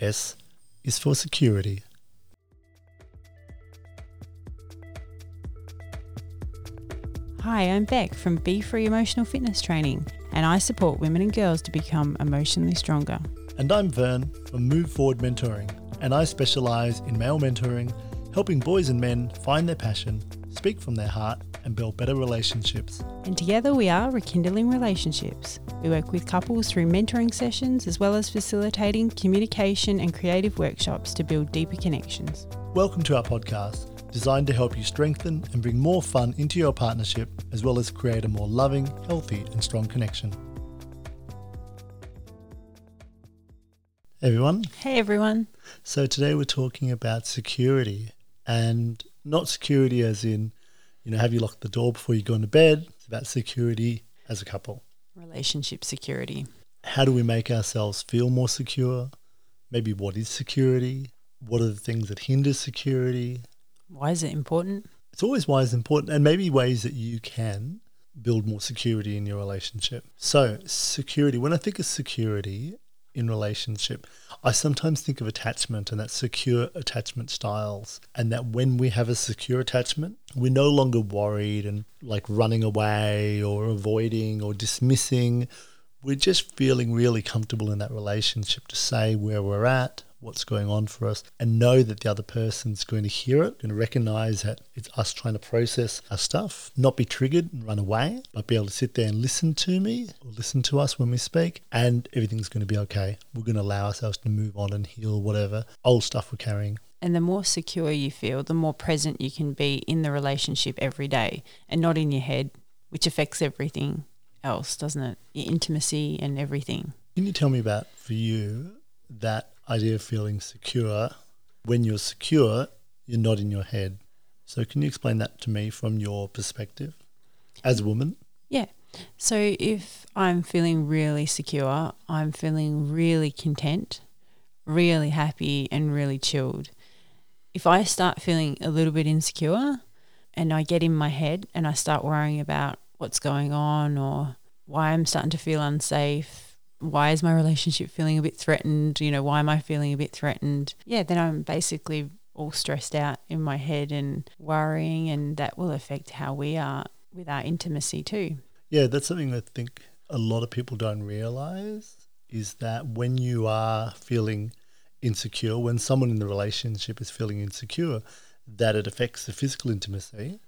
S is for security. Hi, I'm Beck from Be Free Emotional Fitness Training, and I support women and girls to become emotionally stronger. And I'm Vern from Move Forward Mentoring, and I specialise in male mentoring, helping boys and men find their passion, speak from their heart, and build better relationships. And together we are Rekindling Relationships. We work with couples through mentoring sessions as well as facilitating communication and creative workshops to build deeper connections. Welcome to our podcast, designed to help you strengthen and bring more fun into your partnership, as well as create a more loving, healthy, and strong connection. Hey everyone. Hey everyone. So today we're talking about security and not security as in, you know, have you locked the door before you go into bed? It's about security as a couple. Relationship security. How do we make ourselves feel more secure? Maybe what is security? What are the things that hinder security? Why is it important? It's always why it's important, and maybe ways that you can build more security in your relationship. So, security, when I think of security, in relationship. I sometimes think of attachment and that secure attachment styles, and that when we have a secure attachment, we're no longer worried and like running away or avoiding or dismissing. We're just feeling really comfortable in that relationship to say where we're at, what's going on for us and know that the other person's going to hear it, going to recognize that it's us trying to process our stuff, not be triggered and run away, but be able to sit there and listen to me or listen to us when we speak, and everything's going to be okay. We're going to allow ourselves to move on and heal whatever old stuff we're carrying. And the more secure you feel, the more present you can be in the relationship every day and not in your head, which affects everything else, doesn't it? Your intimacy and everything. Can you tell me about for you that idea of feeling secure. When you're secure, you're not in your head. So, can you explain that to me from your perspective as a woman? Yeah. So, if I'm feeling really secure, I'm feeling really content, really happy, and really chilled. If I start feeling a little bit insecure and I get in my head and I start worrying about what's going on or why I'm starting to feel unsafe why is my relationship feeling a bit threatened? You know, why am I feeling a bit threatened? Yeah, then I'm basically all stressed out in my head and worrying, and that will affect how we are with our intimacy too. Yeah, that's something I think a lot of people don't realize is that when you are feeling insecure, when someone in the relationship is feeling insecure, that it affects the physical intimacy.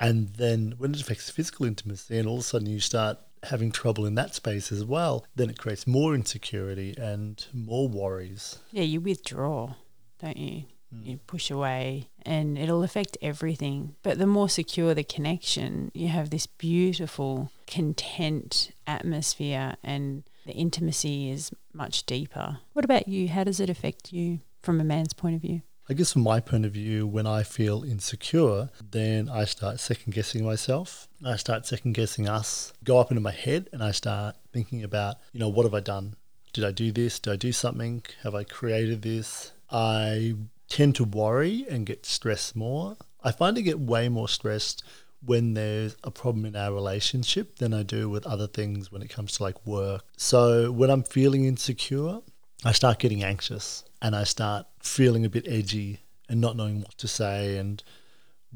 And then when it affects physical intimacy, and all of a sudden you start having trouble in that space as well, then it creates more insecurity and more worries. Yeah, you withdraw, don't you? Mm. You push away and it'll affect everything. But the more secure the connection, you have this beautiful, content atmosphere and the intimacy is much deeper. What about you? How does it affect you from a man's point of view? I guess from my point of view, when I feel insecure, then I start second guessing myself. I start second guessing us, go up into my head, and I start thinking about, you know, what have I done? Did I do this? Did I do something? Have I created this? I tend to worry and get stressed more. I find I get way more stressed when there's a problem in our relationship than I do with other things when it comes to like work. So when I'm feeling insecure, I start getting anxious and I start feeling a bit edgy and not knowing what to say and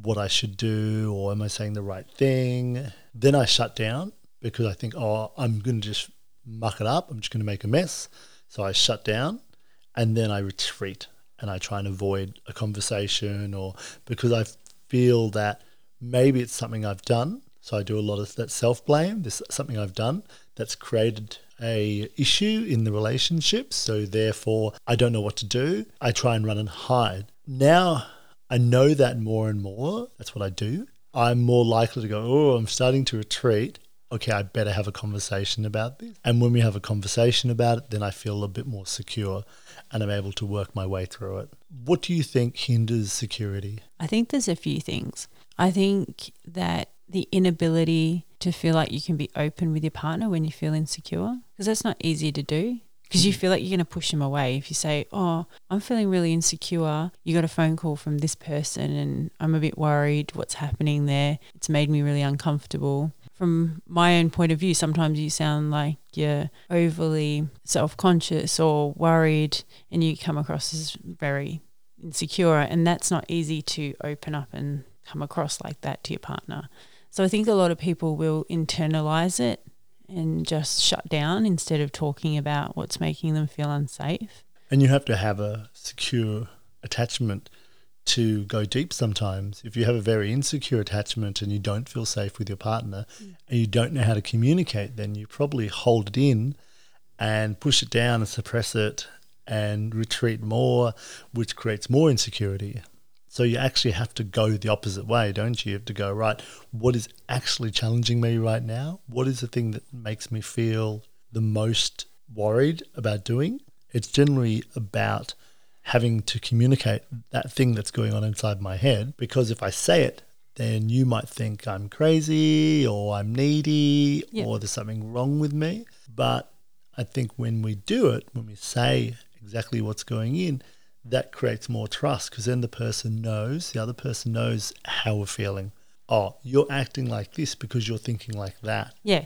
what I should do or am I saying the right thing. Then I shut down because I think, oh, I'm going to just muck it up. I'm just going to make a mess. So I shut down and then I retreat and I try and avoid a conversation or because I feel that maybe it's something I've done. So I do a lot of that self blame. This is something I've done that's created a issue in the relationship. So therefore, I don't know what to do. I try and run and hide. Now I know that more and more. That's what I do. I'm more likely to go, oh, I'm starting to retreat. Okay, I better have a conversation about this. And when we have a conversation about it, then I feel a bit more secure and I'm able to work my way through it. What do you think hinders security? I think there's a few things. I think that the inability to feel like you can be open with your partner when you feel insecure? Because that's not easy to do. Because you mm. feel like you're going to push them away. If you say oh i'm feeling really insecure you got a phone call from this person and i'm a bit worried what's happening there. It's made me really uncomfortable. From my own point of view, sometimes you sound like you're overly self conscious or worried, and you come across as very insecure. And that's not easy to open up and come across like that to your partner. So I think a lot of people will internalize it and just shut down instead of talking about what's making them feel unsafe. And you have to have a secure attachment to go deep sometimes. If you have a very insecure attachment and you don't feel safe with your partner mm. and you don't know how to communicate, then you probably hold it in and push it down and suppress it and retreat more, which creates more insecurity. So you actually have to go the opposite way, don't you? You have to go, right, what is actually challenging me right now? What is the thing that makes me feel the most worried about doing? It's generally about having to communicate that thing that's going on inside my head because if I say it, then you might think I'm crazy or I'm needy yeah. or there's something wrong with me. But I think when we do it, when we say exactly what's going in, that creates more trust because then the person knows, the other person knows how we're feeling. Oh, you're acting like this because you're thinking like that. Yeah.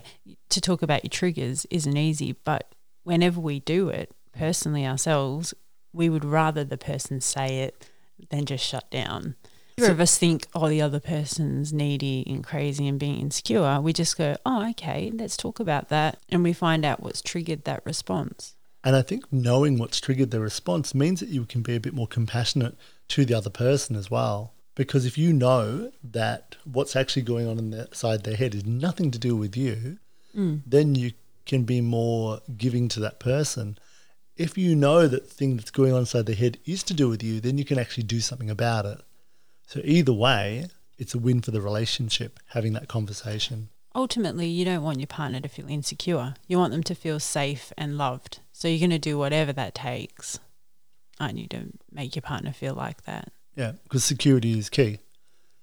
To talk about your triggers isn't easy, but whenever we do it personally ourselves, we would rather the person say it than just shut down. Either of us think, oh, the other person's needy and crazy and being insecure. We just go, oh, okay, let's talk about that. And we find out what's triggered that response. And I think knowing what's triggered the response means that you can be a bit more compassionate to the other person as well. Because if you know that what's actually going on inside their head is nothing to do with you, mm. then you can be more giving to that person. If you know that thing that's going on inside their head is to do with you, then you can actually do something about it. So either way, it's a win for the relationship having that conversation. Ultimately, you don't want your partner to feel insecure. You want them to feel safe and loved. So you're going to do whatever that takes, aren't you, to make your partner feel like that? Yeah, because security is key.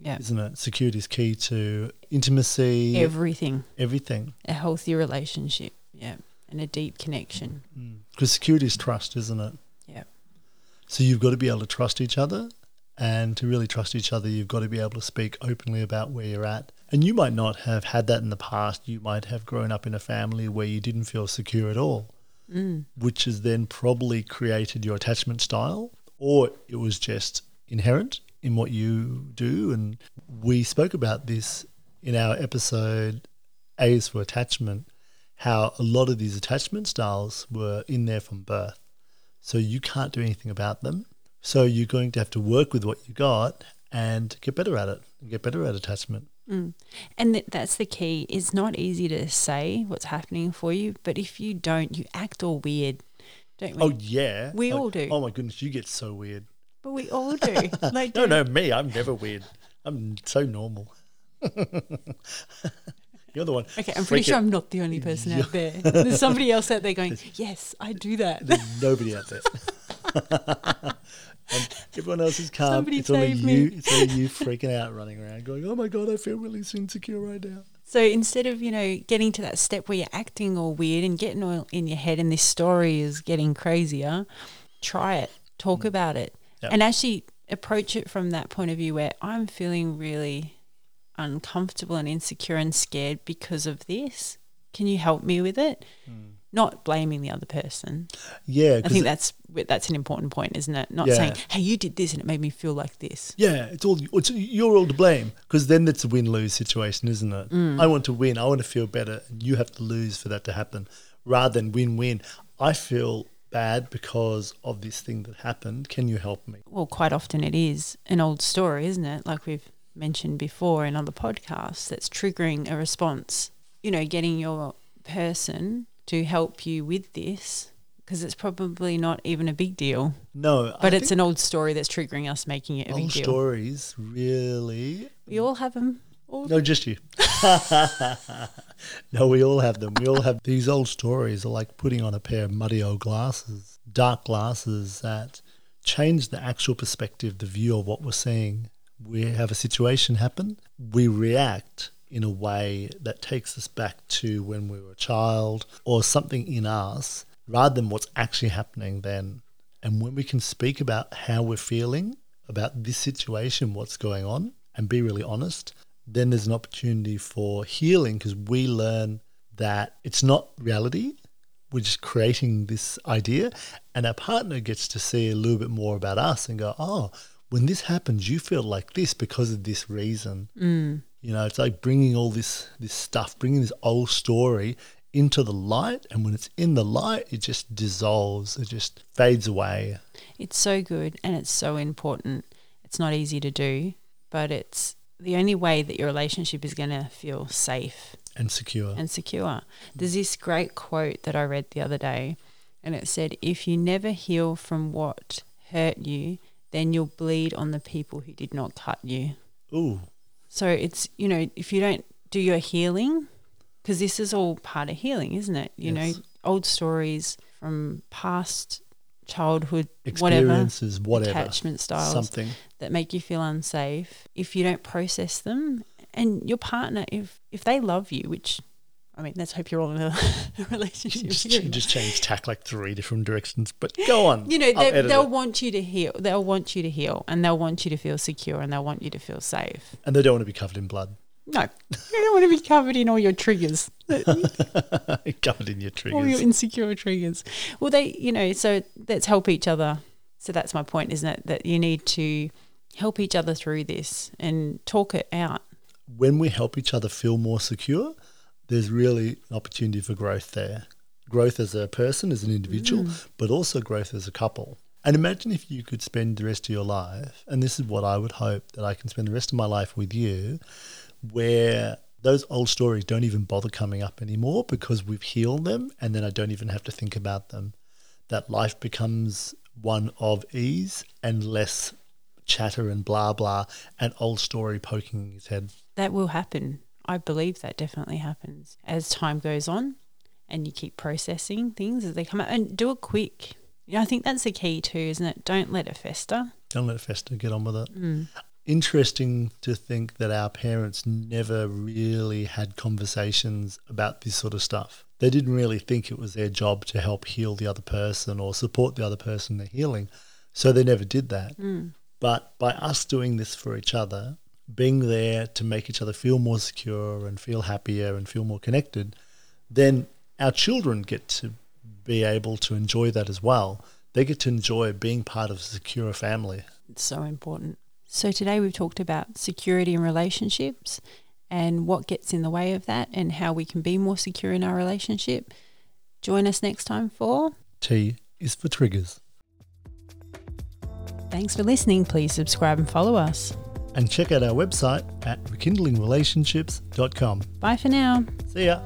Yeah. Isn't it? Security is key to intimacy. Everything. Everything. A healthy relationship. Yeah. And a deep connection. Because mm. security is trust, isn't it? Yeah. So you've got to be able to trust each other. And to really trust each other, you've got to be able to speak openly about where you're at. And you might not have had that in the past. You might have grown up in a family where you didn't feel secure at all mm. which has then probably created your attachment style, or it was just inherent in what you do. And we spoke about this in our episode A's for Attachment, how a lot of these attachment styles were in there from birth. So you can't do anything about them. So you're going to have to work with what you got and get better at it and get better at attachment. Mm. And th- that's the key. It's not easy to say what's happening for you, but if you don't, you act all weird, don't we? Oh yeah, we all do. Oh my goodness, you get so weird. But we all do. like, no, no, me. I'm never weird. I'm so normal. You're the one. Okay, I'm pretty sure I'm not the only person out there. There's somebody else out there going, "Yes, I do that." There's nobody out there and everyone else is calm. Somebody it's only me. you. It's only you freaking out, running around, going, "Oh my god, I feel really insecure right now." So instead of you know getting to that step where you're acting all weird and getting all in your head, and this story is getting crazier, try it, talk mm. about it, yep. and actually approach it from that point of view where I'm feeling really uncomfortable and insecure and scared because of this. Can you help me with it? Mm not blaming the other person. Yeah, I think that's that's an important point, isn't it? Not yeah. saying, "Hey, you did this and it made me feel like this." Yeah, it's all it's, you're all to blame because then it's a win lose situation, isn't it? Mm. I want to win, I want to feel better, and you have to lose for that to happen, rather than win win. I feel bad because of this thing that happened. Can you help me? Well, quite often it is an old story, isn't it? Like we've mentioned before in other podcasts, that's triggering a response. You know, getting your person to help you with this because it's probably not even a big deal. No, but I it's an old story that's triggering us making it a big deal. Old stories, really. We all have them. All no, just you. no, we all have them. We all have these old stories are like putting on a pair of muddy old glasses, dark glasses that change the actual perspective, the view of what we're seeing. We have a situation happen, we react in a way that takes us back to when we were a child or something in us rather than what's actually happening then. And when we can speak about how we're feeling about this situation, what's going on, and be really honest, then there's an opportunity for healing because we learn that it's not reality. We're just creating this idea, and our partner gets to see a little bit more about us and go, oh, when this happens, you feel like this because of this reason. Mm. You know, it's like bringing all this this stuff, bringing this old story into the light, and when it's in the light, it just dissolves. It just fades away. It's so good and it's so important. It's not easy to do, but it's the only way that your relationship is going to feel safe and secure. and secure. Mm. There's this great quote that I read the other day, and it said, If you never heal from what hurt you, then you'll bleed on the people who did not cut you. Ooh, So it's, you know, if you don't do your healing, because this is all part of healing, isn't it? You Yes. know, old stories from past childhood, whatever, experiences, whatever, attachment styles something. that make you feel unsafe, if you don't process them, and your partner, if if they love you, which I mean, let's hope you're all in a, a relationship. Just, period. just change tack like three different directions, but go on. you know, they, it. want you to heal. They'll want you to heal, and they'll want you to feel secure, and they'll want you to feel safe. and they don't want to be covered in blood, No, you don't want to be covered in all your triggers, covered in your triggers, all your insecure triggers. Well, they, you know, so let's help each other. So that's my point, isn't it? That you need to help each other through this and talk it out. when we help each other feel more secure, there's really an opportunity for growth there. Growth as a person, as an individual, mm. but also growth as a couple. And imagine if you could spend the rest of your life, and this is what I would hope that I can spend the rest of my life with you, where those old stories don't even bother coming up anymore because we've healed them and then I don't even have to think about them. That life becomes one of ease and less chatter and blah blah and old story poking his head. that will happen. I believe that definitely happens as time goes on and you keep processing things as they come up and do it quick. You know, I think that's the key too, isn't it? Don't let it fester. Don't let it fester, get on with it. Mm. Interesting to think that our parents never really had conversations about this sort of stuff. They didn't really think it was their job to help heal the other person or support the other person in their healing. So they never did that. Mm. But by us doing this for each other, being there to make each other feel more secure and feel happier and feel more connected, then our children get to be able to enjoy that as well. They get to enjoy being part of a secure family. It's so important. So today we've talked about security in relationships and what gets in the way of that and how we can be more secure in our relationship. Join us next time for T is for triggers. Thanks for listening. Please subscribe and follow us. And check out our website at rekindlingrelationships.com. Bye for now. See ya.